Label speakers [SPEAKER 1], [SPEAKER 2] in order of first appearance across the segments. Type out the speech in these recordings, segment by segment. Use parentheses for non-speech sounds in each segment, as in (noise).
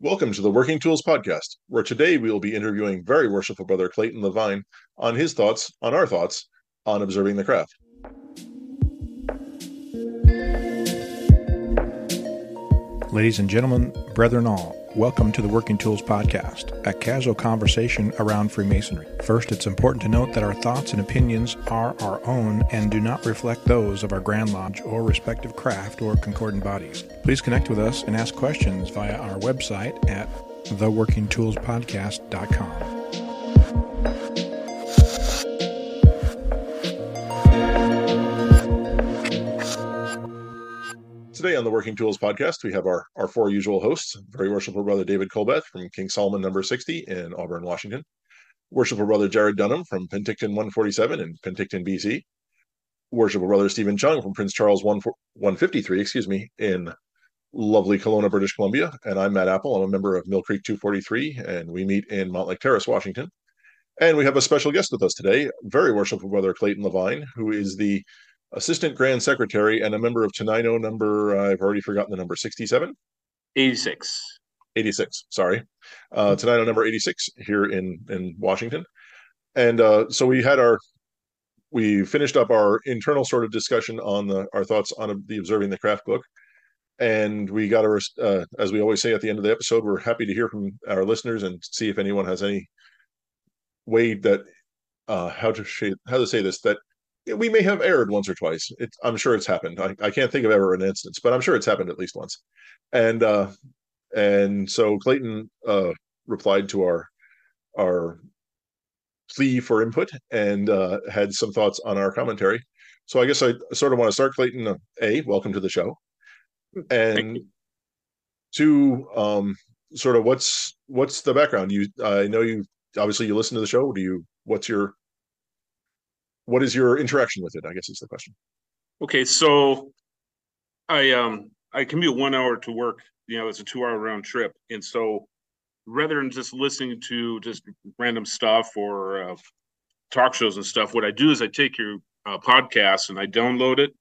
[SPEAKER 1] Welcome to the Working Tools Podcast, where today we will be interviewing very worshipful brother Clayton LaVigne on his thoughts, on our thoughts, on observing the craft.
[SPEAKER 2] Ladies and gentlemen, brethren all, welcome to the Working Tools Podcast, a casual conversation around Freemasonry. First, it's important to note that our thoughts and opinions are our own and do not reflect those of our Grand Lodge or respective craft or concordant bodies. Please connect with us and ask questions via our website at theworkingtoolspodcast.com.
[SPEAKER 1] Today on the Working Tools Podcast, we have our, our four usual hosts, very worshipful brother David Colbeth from King Solomon number 60 in Auburn, Washington, worshipful brother Jarrod Dunham from Penticton 147 in Penticton, BC, worshipful brother Steven Chung from Prince Charles 1, 153, excuse me, in lovely Kelowna, British Columbia. And I'm Matt Appel. I'm a member of Mill Creek 243, and we meet in Mountlake Terrace, Washington. And we have a special guest with us today, very worshipful brother Clayton LaVigne, who is the assistant grand secretary and a member of Tenino number, I've already forgotten the number, 67?
[SPEAKER 3] 86.
[SPEAKER 1] 86, sorry. Uh, Tenino number 86 here in, in Washington. And uh, so we had our, we finished up our internal sort of discussion on the, our thoughts on the Observing the Craft book. And we got a, uh, as we always say at the end of the episode, we're happy to hear from our listeners and see if anyone has any way that, uh, how to say, how to say this, that we may have erred once or twice. It's, I'm sure it's happened. I, I can't think of ever an instance, but I'm sure it's happened at least once. And uh, and so Clayton uh, replied to our our plea for input and uh, had some thoughts on our commentary. So I guess I sort of want to start, Clayton. Uh, a, welcome to the show, and two, um, sort of what's what's the background? You, I know you obviously you listen to the show. Do you? What's your what is your interaction with it? I guess is the question.
[SPEAKER 3] Okay, so I um I commute one hour to work. You know, it's a two hour round trip, and so rather than just listening to just random stuff or uh, talk shows and stuff, what I do is I take your uh, podcast and I download it,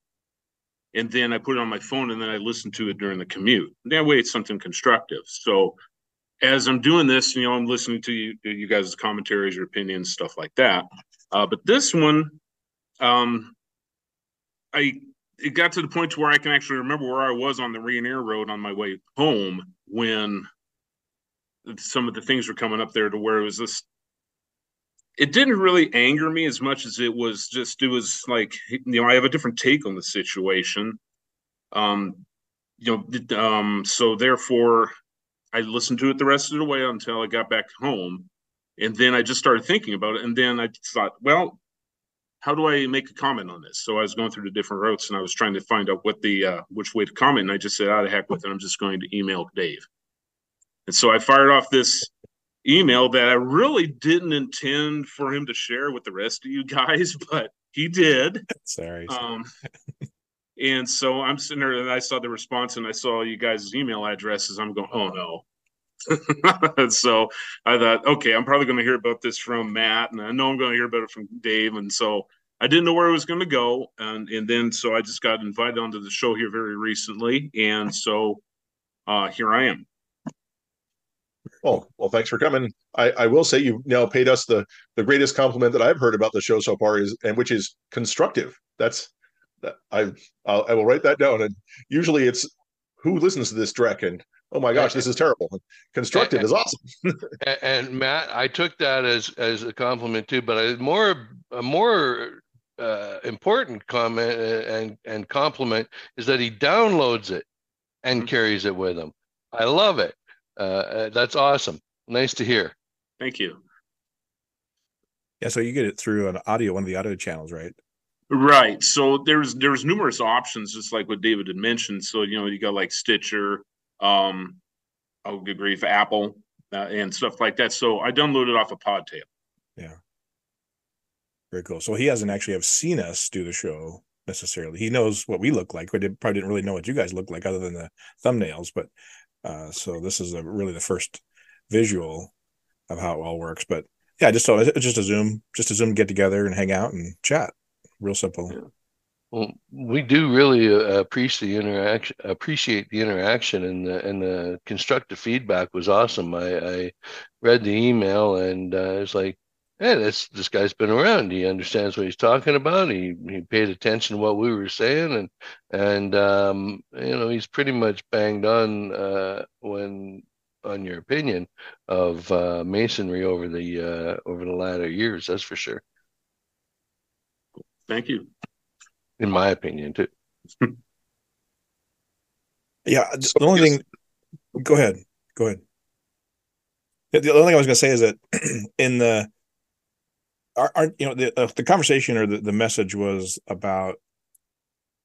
[SPEAKER 3] and then I put it on my phone, and then I listen to it during the commute. That way, it's something constructive. So as I'm doing this, you know, I'm listening to you, you guys' commentaries, your opinions, stuff like that. Uh, but this one, um, I it got to the point to where I can actually remember where I was on the Rainier Road on my way home when some of the things were coming up there to where it was this. It didn't really anger me as much as it was just it was like you know I have a different take on the situation, um, you know, um, so therefore I listened to it the rest of the way until I got back home and then I just started thinking about it. And then I thought, well, how do I make a comment on this? So I was going through the different routes and I was trying to find out what the uh, which way to comment. And I just said, out of heck with it. I'm just going to email Dave. And so I fired off this email that I really didn't intend for him to share with the rest of you guys, (laughs) but he did.
[SPEAKER 2] Sorry.
[SPEAKER 3] Um, and so I'm sitting there and I saw the response and I saw you guys' email addresses. I'm going, oh no, (laughs) so I thought, okay, I'm probably going to hear about this from Matt, and I know I'm going to hear about it from Dave, and so I didn't know where it was going to go, and and then so I just got invited onto the show here very recently, and so uh, here I am.
[SPEAKER 1] Well, well, thanks for coming. I, I will say you've now paid us the the greatest compliment that I've heard about the show so far is, and which is constructive. That's that I I'll, I will write that down. And usually it's who listens to this Drek and oh my gosh, this is terrible. Constructive
[SPEAKER 4] and,
[SPEAKER 1] is awesome. (laughs)
[SPEAKER 4] and, and, Matt, I took that as as a compliment too, but a more a more uh, important comment uh, and and compliment is that he downloads it and mm-hmm. carries it with him. I love it. Uh, uh, that's awesome. Nice to hear.
[SPEAKER 3] Thank you.
[SPEAKER 2] Yeah, so you get it through an audio, one of the audio channels, right?
[SPEAKER 3] Right. So there's there's numerous options, just like what David had mentioned. So you know, you got like Stitcher, um, oh, good grief, Apple, uh, and stuff like that. So I downloaded off of Podtail.
[SPEAKER 2] Yeah. Very cool. So he hasn't actually have seen us do the show necessarily. He knows what we look like. We did, probably didn't really know what you guys look like other than the thumbnails. But uh, so this is a, really the first visual of how it all works. But yeah, just so it's just a Zoom, just a Zoom get together and hang out and chat. Real simple.
[SPEAKER 3] Yeah.
[SPEAKER 4] Well, we do really uh, appreciate the interaction. Appreciate the interaction and the and the constructive feedback was awesome. I, I read the email and uh, was like, hey, this this guy's been around. He understands what he's talking about. He he paid attention to what we were saying, and and um, you know he's pretty much banged on uh, when on your opinion of uh, masonry over the uh, over the latter years. That's for sure.
[SPEAKER 3] Thank you.
[SPEAKER 4] In my opinion, too. (laughs)
[SPEAKER 2] yeah, the only thing. Go ahead. Go ahead. The only thing I was going to say is that (clears throat) in the are you know the uh, the conversation or the, the message was about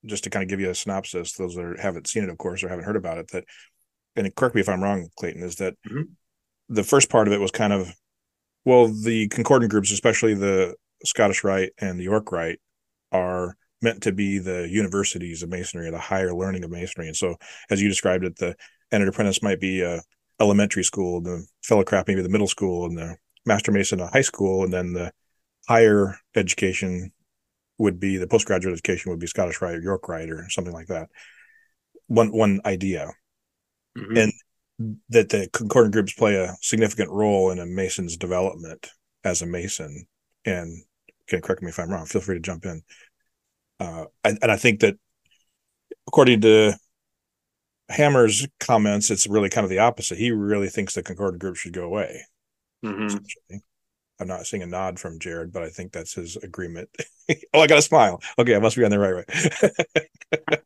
[SPEAKER 2] just to kind of give you a synopsis those that haven't seen it of course or haven't heard about it that and correct me if i'm wrong clayton is that mm-hmm. the first part of it was kind of well the concordant groups especially the scottish rite and the york rite are meant to be the universities of masonry or the higher learning of masonry and so as you described it the entered apprentice might be a elementary school the fellow craft maybe the middle school and the master mason a high school and then the higher education would be the postgraduate education would be Scottish Rite or York Rite or something like that. One one idea, mm-hmm. and that the concordant groups play a significant role in a Mason's development as a Mason. And can correct me if I'm wrong. Feel free to jump in. Uh, and, and I think that according to Hammer's comments, it's really kind of the opposite. He really thinks the concordant group should go away. Mm-hmm. I'm not seeing a nod from Jarrod, but I think that's his agreement. (laughs) oh, I got a smile. Okay, I must be on the right way.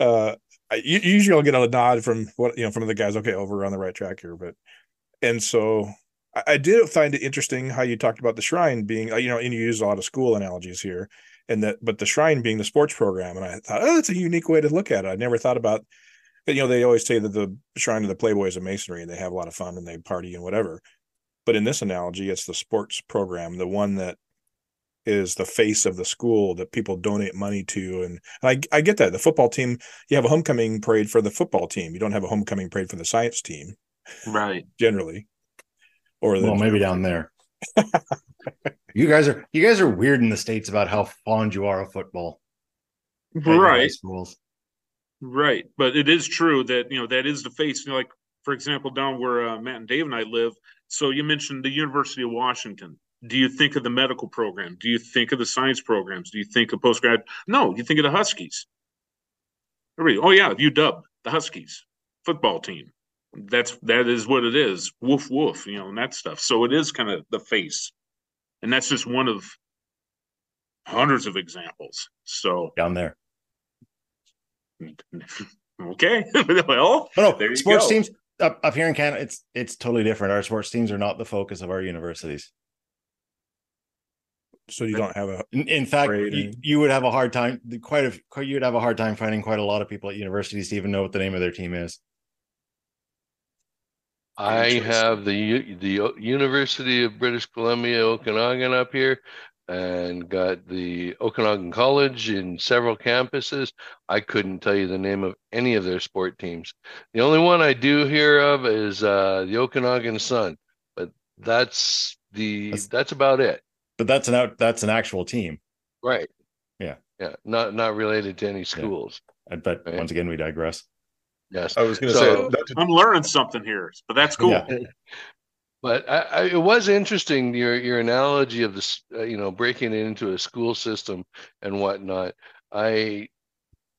[SPEAKER 2] (laughs) uh, I, usually I'll get a nod from what you know from the guys. Okay, over on the right track here, but and so I, did find it interesting how you talked about the shrine being uh, you know and you use a lot of school analogies here, and that but the shrine being the sports program, and I thought oh that's a unique way to look at it. I never thought about. You know, they always say that the shrine of the Playboys of Masonry, and they have a lot of fun and they party and whatever but in this analogy, it's the sports program, the one that is the face of the school that people donate money to. And, and I, I get that. The football team, you have a homecoming parade for the football team. You don't have a homecoming parade for the science team.
[SPEAKER 3] Right.
[SPEAKER 2] Generally.
[SPEAKER 5] Or well, maybe down there. (laughs) you guys are you guys are weird in the states about how fond you are of football.
[SPEAKER 3] Right. Right. But it is true that you know that is the face. You know, like for example, down where uh, Matt and Dave and I live, so you mentioned the University of Washington. Do you think of the medical program? Do you think of the science programs? Do you think of postgrad? No, you think of the Huskies. Oh yeah, UW, the Huskies football team. That's that is what it is. Woof woof, you know, and that stuff. So it is kind of the face, and that's just one of hundreds of examples. So
[SPEAKER 5] down there. (laughs)
[SPEAKER 3] Okay. (laughs) well,
[SPEAKER 5] oh, no, sports go. teams up, up here in Canada, it's it's totally different. Our sports teams are not the focus of our universities.
[SPEAKER 2] So you don't have a.
[SPEAKER 5] In, in fact, you, you, would have a hard time. Quite a you would have a hard time finding quite a lot of people at universities to even know what the name of their team is.
[SPEAKER 4] I have the the University of British Columbia Okanagan up here, and got the Okanagan College in several campuses. I couldn't tell you the name of any of their sport teams. The only one I do hear of is uh, the Okanagan Sun, but that's the that's, that's about it.
[SPEAKER 5] But that's an out that's an actual team,
[SPEAKER 4] right?
[SPEAKER 5] Yeah,
[SPEAKER 4] yeah, not not related to any schools.
[SPEAKER 5] Yeah. But right? once again, we digress.
[SPEAKER 4] Yes,
[SPEAKER 3] I was going to so, say I'm learning something here, but that's cool. Yeah. (laughs)
[SPEAKER 4] But I, I, it was interesting your your analogy of this, uh, you know, breaking it into a school system and whatnot. I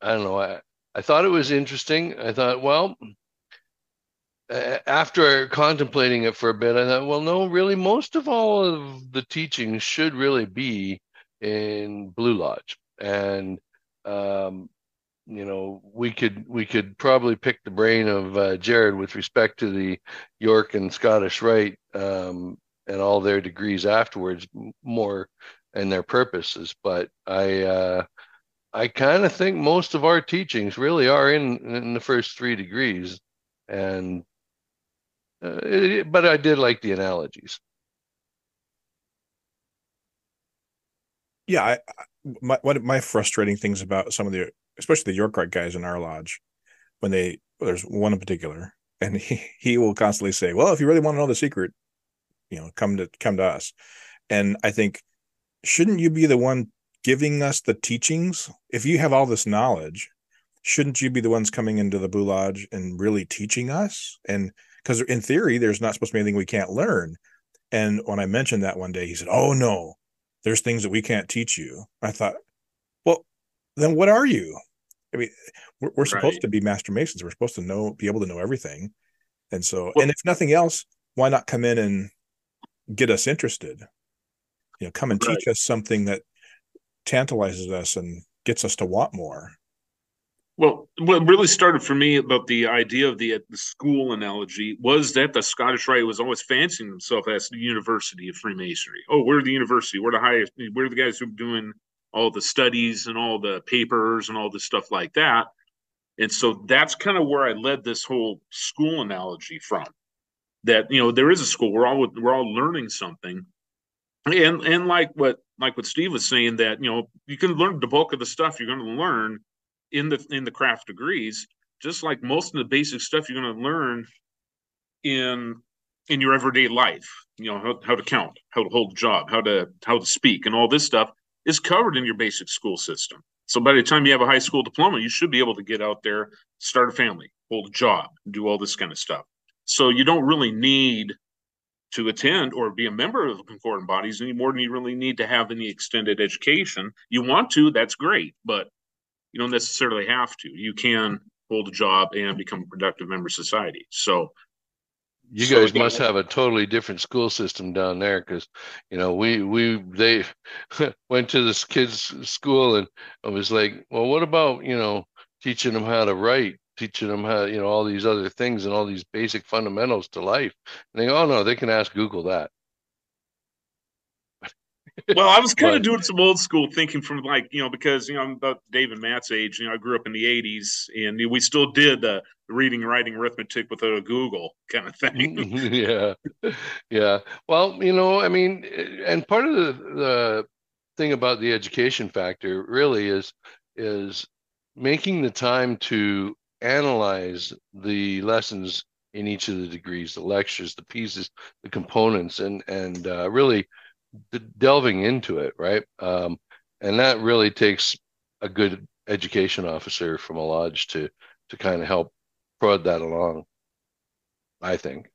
[SPEAKER 4] I don't know. I I thought it was interesting. I thought, well, after contemplating it for a bit, I thought, well, no, really, most of all of the teaching should really be in Blue Lodge, and um, you know we could we could probably pick the brain of uh, Jarrod with respect to the York and Scottish Rite um, and all their degrees afterwards more and their purposes. But I uh, I kind of think most of our teachings really are in in the first three degrees. And uh, it, but I did like the analogies.
[SPEAKER 2] Yeah I, my one of my frustrating things about some of the especially the York guys in our lodge, when they well, there's one in particular, and he, he will constantly say, "Well, if you really want to know the secret, you know, come to come to us." And I think, shouldn't you be the one giving us the teachings? If you have all this knowledge, shouldn't you be the ones coming into the Blue Lodge and really teaching us? And because in theory, there's not supposed to be anything we can't learn. And when I mentioned that one day, he said, "Oh no, there's things that we can't teach you." I thought, well, then what are you? I mean, we're, we're supposed right. to be master masons. We're supposed to know, be able to know everything. And so, well, and if nothing else, why not come in and get us interested? You know, come and right. teach us something that tantalizes us and gets us to want more.
[SPEAKER 3] Well, what really started for me about the idea of the, the school analogy was that the Scottish Rite was always fancying himself as the University of Freemasonry. Oh, we're the university. We're the highest. We're the guys who are doing all the studies and all the papers and all the stuff like that. And so that's kind of where I led this whole school analogy from. That you know there is a school. We're all we're all learning something, and and like what like what Steve was saying that you know you can learn the bulk of the stuff you're going to learn in the in the craft degrees just like most of the basic stuff you're going to learn in in your everyday life you know how, how to count how to hold a job how to how to speak and all this stuff is covered in your basic school system so by the time you have a high school diploma you should be able to get out there start a family hold a job do all this kind of stuff so you don't really need to attend or be a member of the concordant bodies any more than you really need to have any extended education you want to that's great but you don't necessarily have to. You can hold a job and become a productive member of society. So
[SPEAKER 4] you so guys must have a totally different school system down there because you know we we they (laughs) went to this kids school and I was like well what about you know teaching them how to write teaching them how you know all these other things and all these basic fundamentals to life? And they go oh no they can ask google that
[SPEAKER 3] well, I was kind of doing some old school thinking from like, you know, because, you know, I'm about Dave and Matt's age. You know, I grew up in the 80s and we still did the reading, writing, arithmetic without a Google kind of thing.
[SPEAKER 4] Mm, mm-hmm, yeah. Yeah. Well, you know, I mean, eh, and part of the, the thing about the education factor really is, is making the time to analyze the lessons in each of the degrees, the lectures, the pieces, the components, and, and uh, really delving into it, right? Um, and that really takes a good education officer from a lodge to to kind of help prod that along. I think.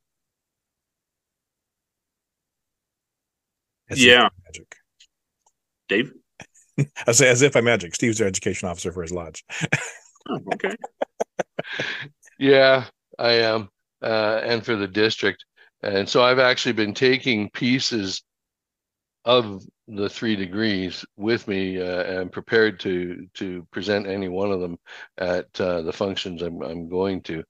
[SPEAKER 3] As yeah. Magic. Dave. (laughs)
[SPEAKER 2] I say as if I'm magic. Steve's our education officer for his lodge. (laughs)
[SPEAKER 3] oh, okay. (laughs)
[SPEAKER 4] yeah, I am, uh, and for the district, and so I've actually been taking pieces of the three degrees with me uh, and prepared to to present any one of them at uh, the functions I'm, I'm going to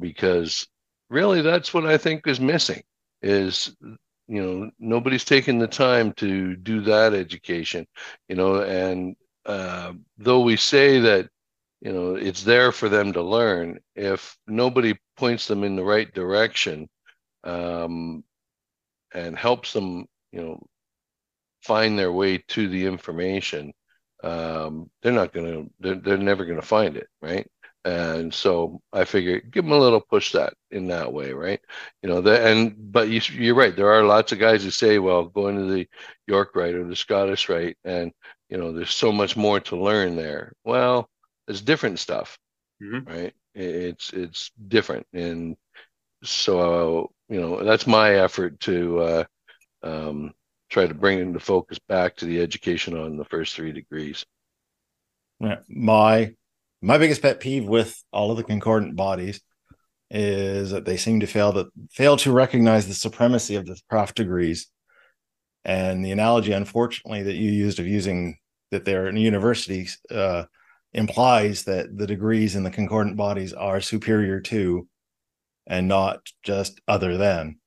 [SPEAKER 4] because really that's what I think is missing is you know nobody's taking the time to do that education you know and uh, though we say that you know it's there for them to learn if nobody points them in the right direction um, and helps them you know find their way to the information, um, they're not going to, they're, they're never going to find it, right? And so I figure give them a little push that in that way, right? You know, the, and but you, you're right. There are lots of guys who say, well, going to the York Rite or the Scottish Rite, and you know, there's so much more to learn there. Well, it's different stuff, mm-hmm. right? It's it's different, and so you know, that's my effort to uh, um, try to bring the focus back to the education on the first three degrees.
[SPEAKER 5] My my biggest pet peeve with all of the concordant bodies is that they seem to fail to fail to recognize the supremacy of the craft degrees. And the analogy, unfortunately, that you used of using that they're in universities uh, implies that the degrees in the concordant bodies are superior to and not just other than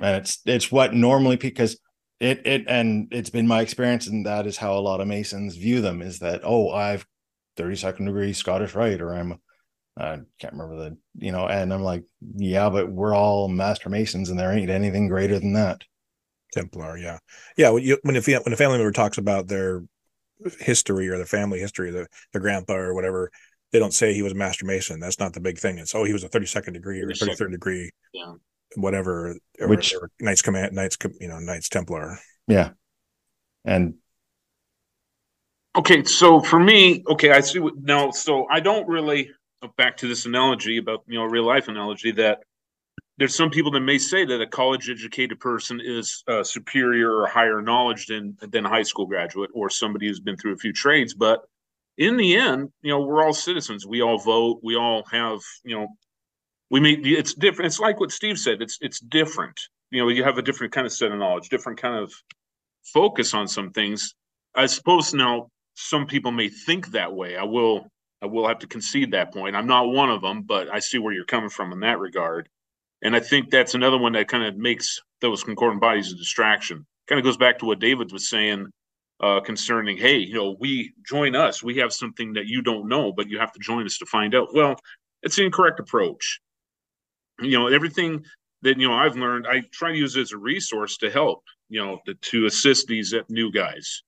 [SPEAKER 5] and it's it's what normally because it it and it's been my experience and that is how a lot of masons view them is that oh i've 32nd degree scottish rite or i'm i can't remember the you know and i'm like yeah but we're all master masons and there ain't anything greater than that.
[SPEAKER 2] Templar yeah. Yeah when, you, when, a, when a family member talks about their history or their family history their, their grandpa or whatever they don't say he was a master mason. That's not the big thing. It's oh he was a 32nd degree or 33rd degree yeah whatever, which Knights Command, Knights, you know, Knights Templar.
[SPEAKER 5] Yeah, And
[SPEAKER 3] okay, so for me, okay, I see what now. So I don't really back to this analogy about you know real life analogy that there's some people that may say that a college educated person is uh, superior or higher knowledge than than a high school graduate or somebody who's been through a few trades but in the end you know we're all citizens we all vote we all have you know we meet it's different it's like what steve said it's it's different you know you have a different kind of set of knowledge different kind of focus on some things i suppose now some people may think that way i will i will have to concede that point i'm not one of them but i see where you're coming from in that regard and I think that's another one that kind of makes those concordant bodies a distraction. Kind of goes back to what David was saying uh, concerning, hey, you know, we join us. We have something that you don't know, but you have to join us to find out. Well, it's the incorrect approach. You know, everything that you know I've learned, I try to use it as a resource to help, you know, to, to assist these new guys.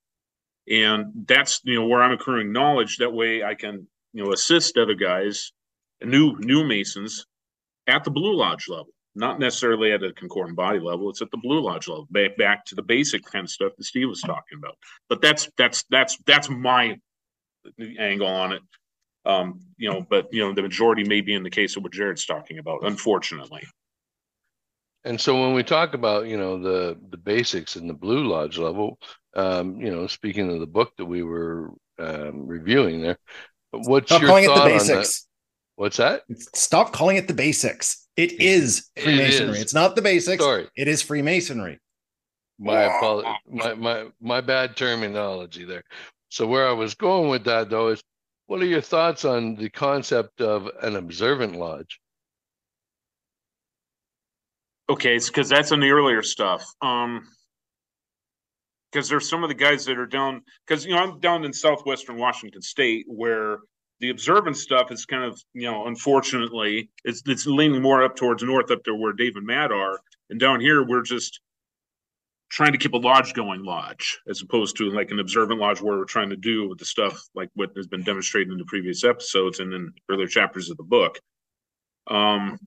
[SPEAKER 3] And that's you know where I'm accruing knowledge. That way, I can you know assist other guys, new new masons at the Blue Lodge level, not necessarily at a concordant body level. It's at the Blue Lodge level, back back to the basic kind of stuff that Steve was talking about. But that's that's that's that's my angle on it. Um, you know, but you know, the majority may be in the case of what Jarrod's talking about, unfortunately.
[SPEAKER 4] And so when we talk about you know the the basics in the Blue Lodge level, um, you know, speaking of the book that we were um, reviewing there, what's
[SPEAKER 5] Stop
[SPEAKER 4] your
[SPEAKER 5] calling it
[SPEAKER 4] thought
[SPEAKER 5] the
[SPEAKER 4] on that? What's that?
[SPEAKER 5] Stop calling it the basics. It is Freemasonry.
[SPEAKER 4] is.
[SPEAKER 5] It's not the basics.
[SPEAKER 4] Sorry,
[SPEAKER 5] It is Freemasonry.
[SPEAKER 4] my apology, my my my bad terminology there. So where I was going with that though is, what are your thoughts on the concept of an observant lodge?
[SPEAKER 3] Okay, it's because that's in the earlier stuff. Um, because there's some of the guys that are down. Because you know I'm down in southwestern Washington State where the observant stuff is kind of you know unfortunately it's it's leaning more up towards north up there where Dave and Matt are, and down here we're just trying to keep a lodge going lodge as opposed to like an observant lodge where we're trying to do with the stuff like what has been demonstrated in the previous episodes and in earlier chapters of the book. Um,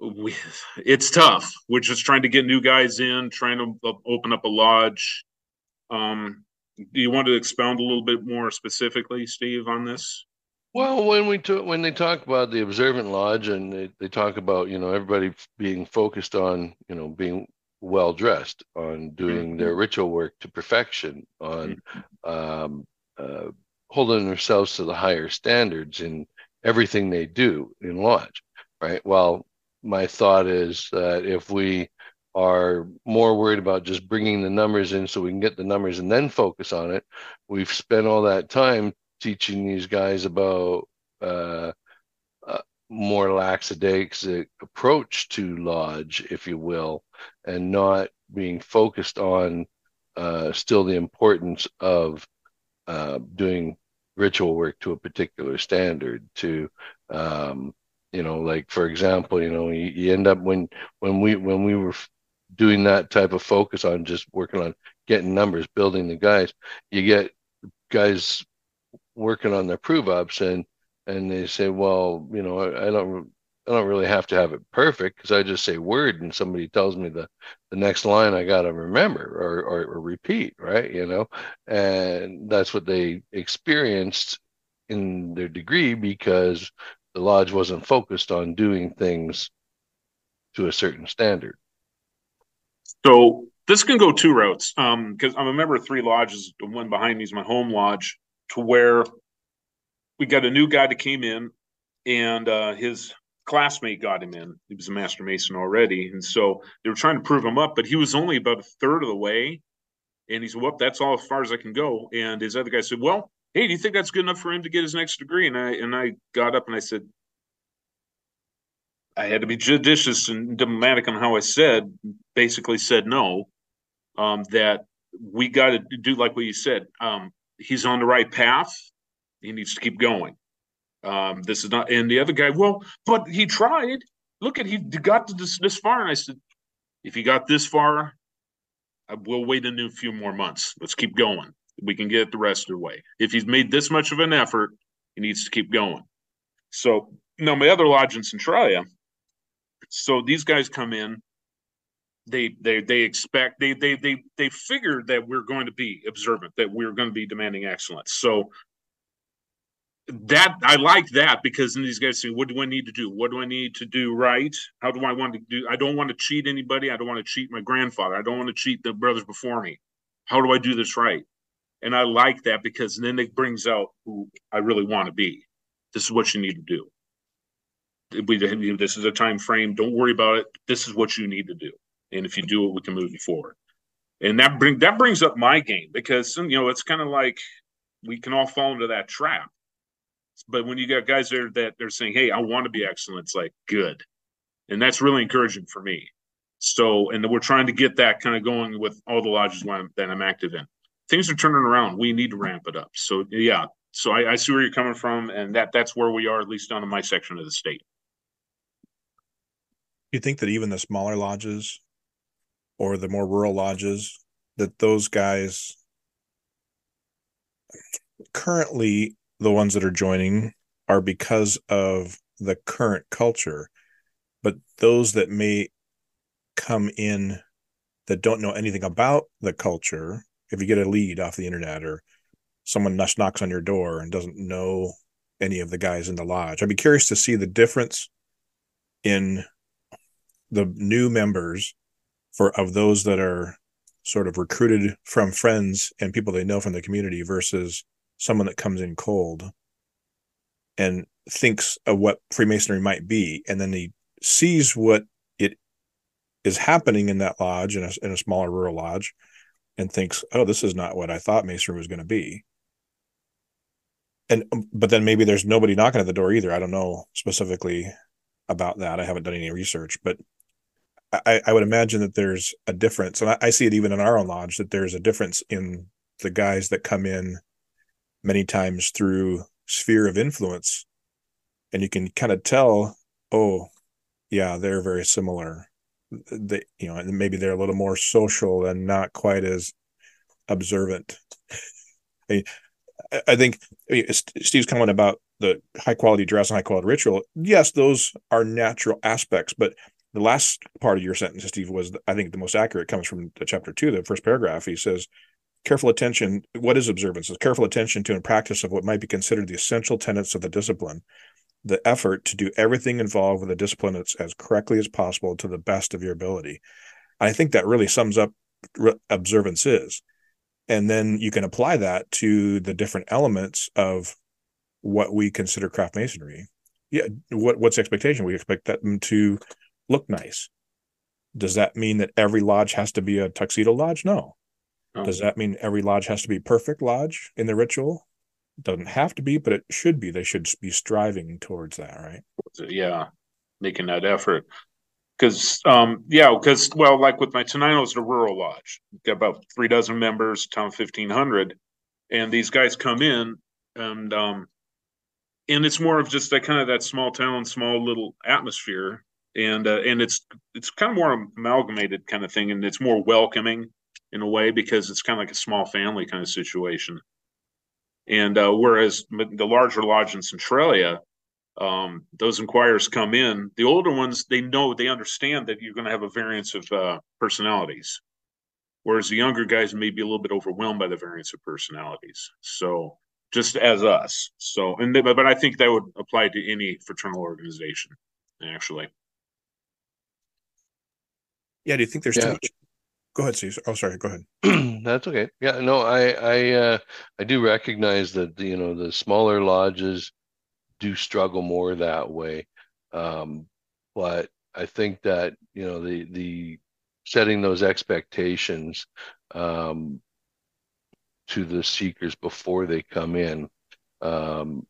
[SPEAKER 3] we it's tough. We're just trying to get new guys in, trying to open up a lodge. Um, do you want to expound a little bit more specifically, Steve, on this?
[SPEAKER 4] Well, when we talk, when they talk about the observant lodge and they, they talk about you know everybody being focused on you know being well dressed on doing their ritual work to perfection on um, uh, holding themselves to the higher standards in everything they do in lodge, right? Well, my thought is that if we are more worried about just bringing the numbers in so we can get the numbers and then focus on it, we've spent all that time teaching these guys about uh, uh, more lackadaisic approach to lodge, if you will, and not being focused on uh, still the importance of uh, doing ritual work to a particular standard to um, you know like for example you know you, you end up when when we when we were doing that type of focus on just working on getting numbers building the guys you get guys working on their prove ups and and they say well you know I, I don't I don't really have to have it perfect because I just say word and somebody tells me the the next line I got to remember or, or or repeat right you know and that's what they experienced in their degree because the lodge wasn't focused on doing things to a certain standard.
[SPEAKER 3] So this can go two routes. Um, because I'm a member of three lodges. The one behind me is my home lodge, to where we got a new guy that came in, and uh, his classmate got him in. He was a master mason already, and so they were trying to prove him up, but he was only about a third of the way. And he said, "Well, that's all as far as I can go." And his other guy said, "Well, hey, do you think that's good enough for him to get his next degree?" And I and I got up and I said, I had to be judicious and diplomatic on how I said. Basically, said no. Um, that we got to do like what you said. Um, he's on the right path. He needs to keep going. Um, this is not. And the other guy, well, but he tried. Look at he got to this this far, and I said, if he got this far, I will wait a few more months. Let's keep going. We can get the rest of the way. If he's made this much of an effort, he needs to keep going. So now my other lodge in Centralia. So these guys come in. they they they expect they they they they figured that we're going to be observant that we're going to be demanding excellence so that i like that because then these guys say what do i need to do? What do i need to do right? How do i want to do i don't want to cheat anybody. I don't want to cheat my grandfather. I don't want to cheat the brothers before me. How do i do this right? And i like that because then it brings out who i really want to be. This is what you need to do. This is a time frame. Don't worry about it. This is what you need to do. And if you do it, we can move you forward. And that bring that brings up my game because you know it's kind of like we can all fall into that trap. But when you got guys there that they're saying, "Hey, I want to be excellent," it's like good, and that's really encouraging for me. So, and we're trying to get that kind of going with all the lodges that I'm active in. Things are turning around. We need to ramp it up. So, yeah. So I, I see where you're coming from, and that that's where we are, at least down in my section of the state.
[SPEAKER 2] You think that even the smaller lodges or the more rural lodges that those guys currently the ones that are joining are because of the current culture but those that may come in that don't know anything about the culture if you get a lead off the internet or someone knocks on your door and doesn't know any of the guys in the lodge i'd be curious to see the difference in the new members for of those that are sort of recruited from friends and people they know from the community versus someone that comes in cold and thinks of what Freemasonry might be, and then he sees what it is happening in that lodge in a, in a smaller rural lodge, and thinks, "Oh, this is not what I thought Masonry was going to be." And um, but then maybe there's nobody knocking at the door either. I don't know specifically about that. I haven't done any research, but I, I would imagine that there's a difference, and I, I see it even in our own lodge that there's a difference in the guys that come in many times through sphere of influence, and you can kind of tell, oh, yeah, they're very similar. They, you know, maybe they're a little more social and not quite as observant. (laughs) I, I think Steve's comment about the high quality dress and high quality ritual. Yes, those are natural aspects, but the last part of your sentence, Steve, was I think the most accurate. comes from the chapter two, the first paragraph. He says, "Careful attention. What is observance? Is careful attention to and practice of what might be considered the essential tenets of the discipline. The effort to do everything involved with the discipline as, as correctly as possible to the best of your ability." I think that really sums up what observance is, and then you can apply that to the different elements of what we consider craft masonry. Yeah, what what's expectation? We expect them to look nice. Does that mean that every lodge has to be a tuxedo lodge? No. Oh. Does that mean every lodge has to be perfect lodge in the ritual? It doesn't have to be, but it should be. They should be striving towards that, right?
[SPEAKER 3] Yeah, making that effort. Because, um, yeah, because well, like with my Tenino's a rural lodge, got about three dozen members, town fifteen hundred, and these guys come in, and um, and it's more of just that kind of that small town, small little atmosphere and uh, and it's it's kind of more amalgamated kind of thing, and it's more welcoming in a way because it's kind of like a small family kind of situation. And uh, whereas the larger lodge in Centralia, um, those inquirers come in, the older ones they know they understand that you're going to have a variance of uh, personalities, whereas the younger guys may be a little bit overwhelmed by the variance of personalities. So just as us. So and they, but I think that would apply to any fraternal organization actually.
[SPEAKER 2] Yeah. Do you think there's yeah. too much? Go ahead, Steve. Oh, sorry. Go ahead. (clears throat)
[SPEAKER 4] That's okay. Yeah. No, I I uh, I do recognize that you know the smaller lodges do struggle more that way, um, but I think that you know the the setting those expectations um, to the seekers before they come in um,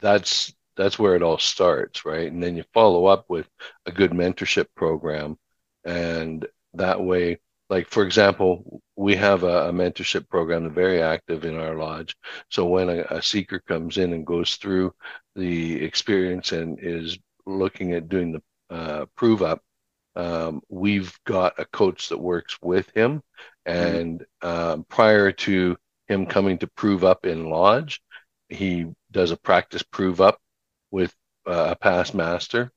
[SPEAKER 4] that's that's where it all starts right and then you follow up with a good mentorship program and that way. Like for example we have a, a mentorship program very active in our lodge. So when a, a, seeker comes in and goes through the experience and is looking at doing the uh, prove up um, we've got a coach that works with him. And um, prior to him coming to prove up in lodge he does a practice prove up with uh, a past master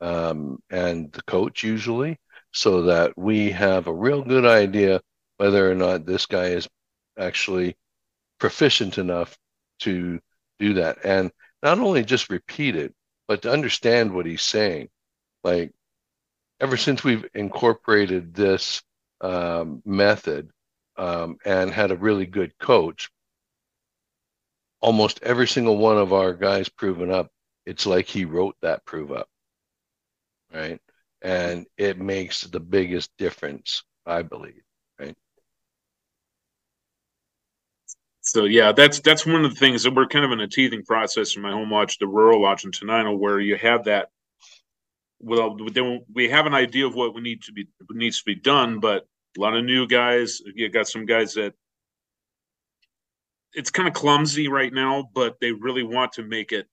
[SPEAKER 4] um, and the coach usually so that we have a real good idea whether or not this guy is actually proficient enough to do that. And not only just repeat it, but to understand what he's saying. Like, ever since we've incorporated this um, method um, and had a really good coach, almost every single one of our guys proven up, it's like he wrote that prove up. Right. And it makes the biggest difference, I believe. Right.
[SPEAKER 3] So yeah, that's that's one of the things that we're kind of in a teething process in my home lodge, the rural lodge in Tenino, where you have that. Well, then we have an idea of what we need to be needs to be done, but a lot of new guys. You got some guys that it's kind of clumsy right now, but they really want to make it.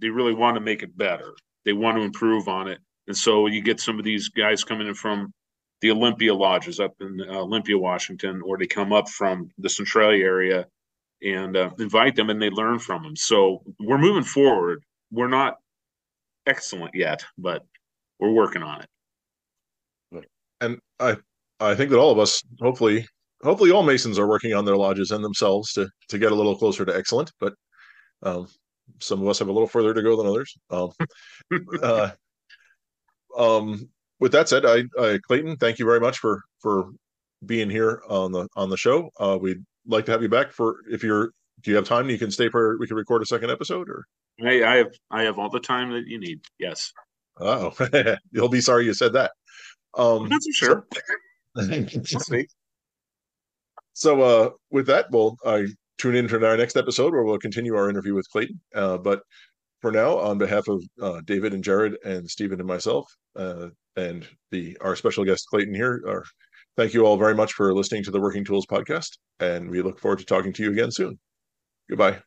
[SPEAKER 3] They really want to make it better. They want to improve on it, and so you get some of these guys coming in from the Olympia lodges up in uh, Olympia, Washington, or they come up from the Centralia area and uh, invite them, and they learn from them. So we're moving forward. We're not excellent yet, but we're working on it.
[SPEAKER 1] And I I think that all of us, hopefully, hopefully all Masons are working on their lodges and themselves to to get a little closer to excellent. But um, some of us have a little further to go than others. Um, (laughs) uh, um, with that said, I, I, Clayton, thank you very much for for being here on the on the show. Uh, we'd like to have you back for if you're. Do you have time? You can stay for. We can record a second episode, or
[SPEAKER 3] hey, I have I have all the time that you need. Yes.
[SPEAKER 1] Oh, (laughs) you'll be sorry you said that.
[SPEAKER 3] Um, That's for sure. (laughs) So,
[SPEAKER 1] so uh, with that, we'll uh, tune in for our next episode where we'll continue our interview with Clayton. Uh, but for now, on behalf of uh, David and Jarrod and Steven and myself, uh, and the our special guest Clayton here, are, thank you all very much for listening to the Working Tools podcast, and we look forward to talking to you again soon. Goodbye.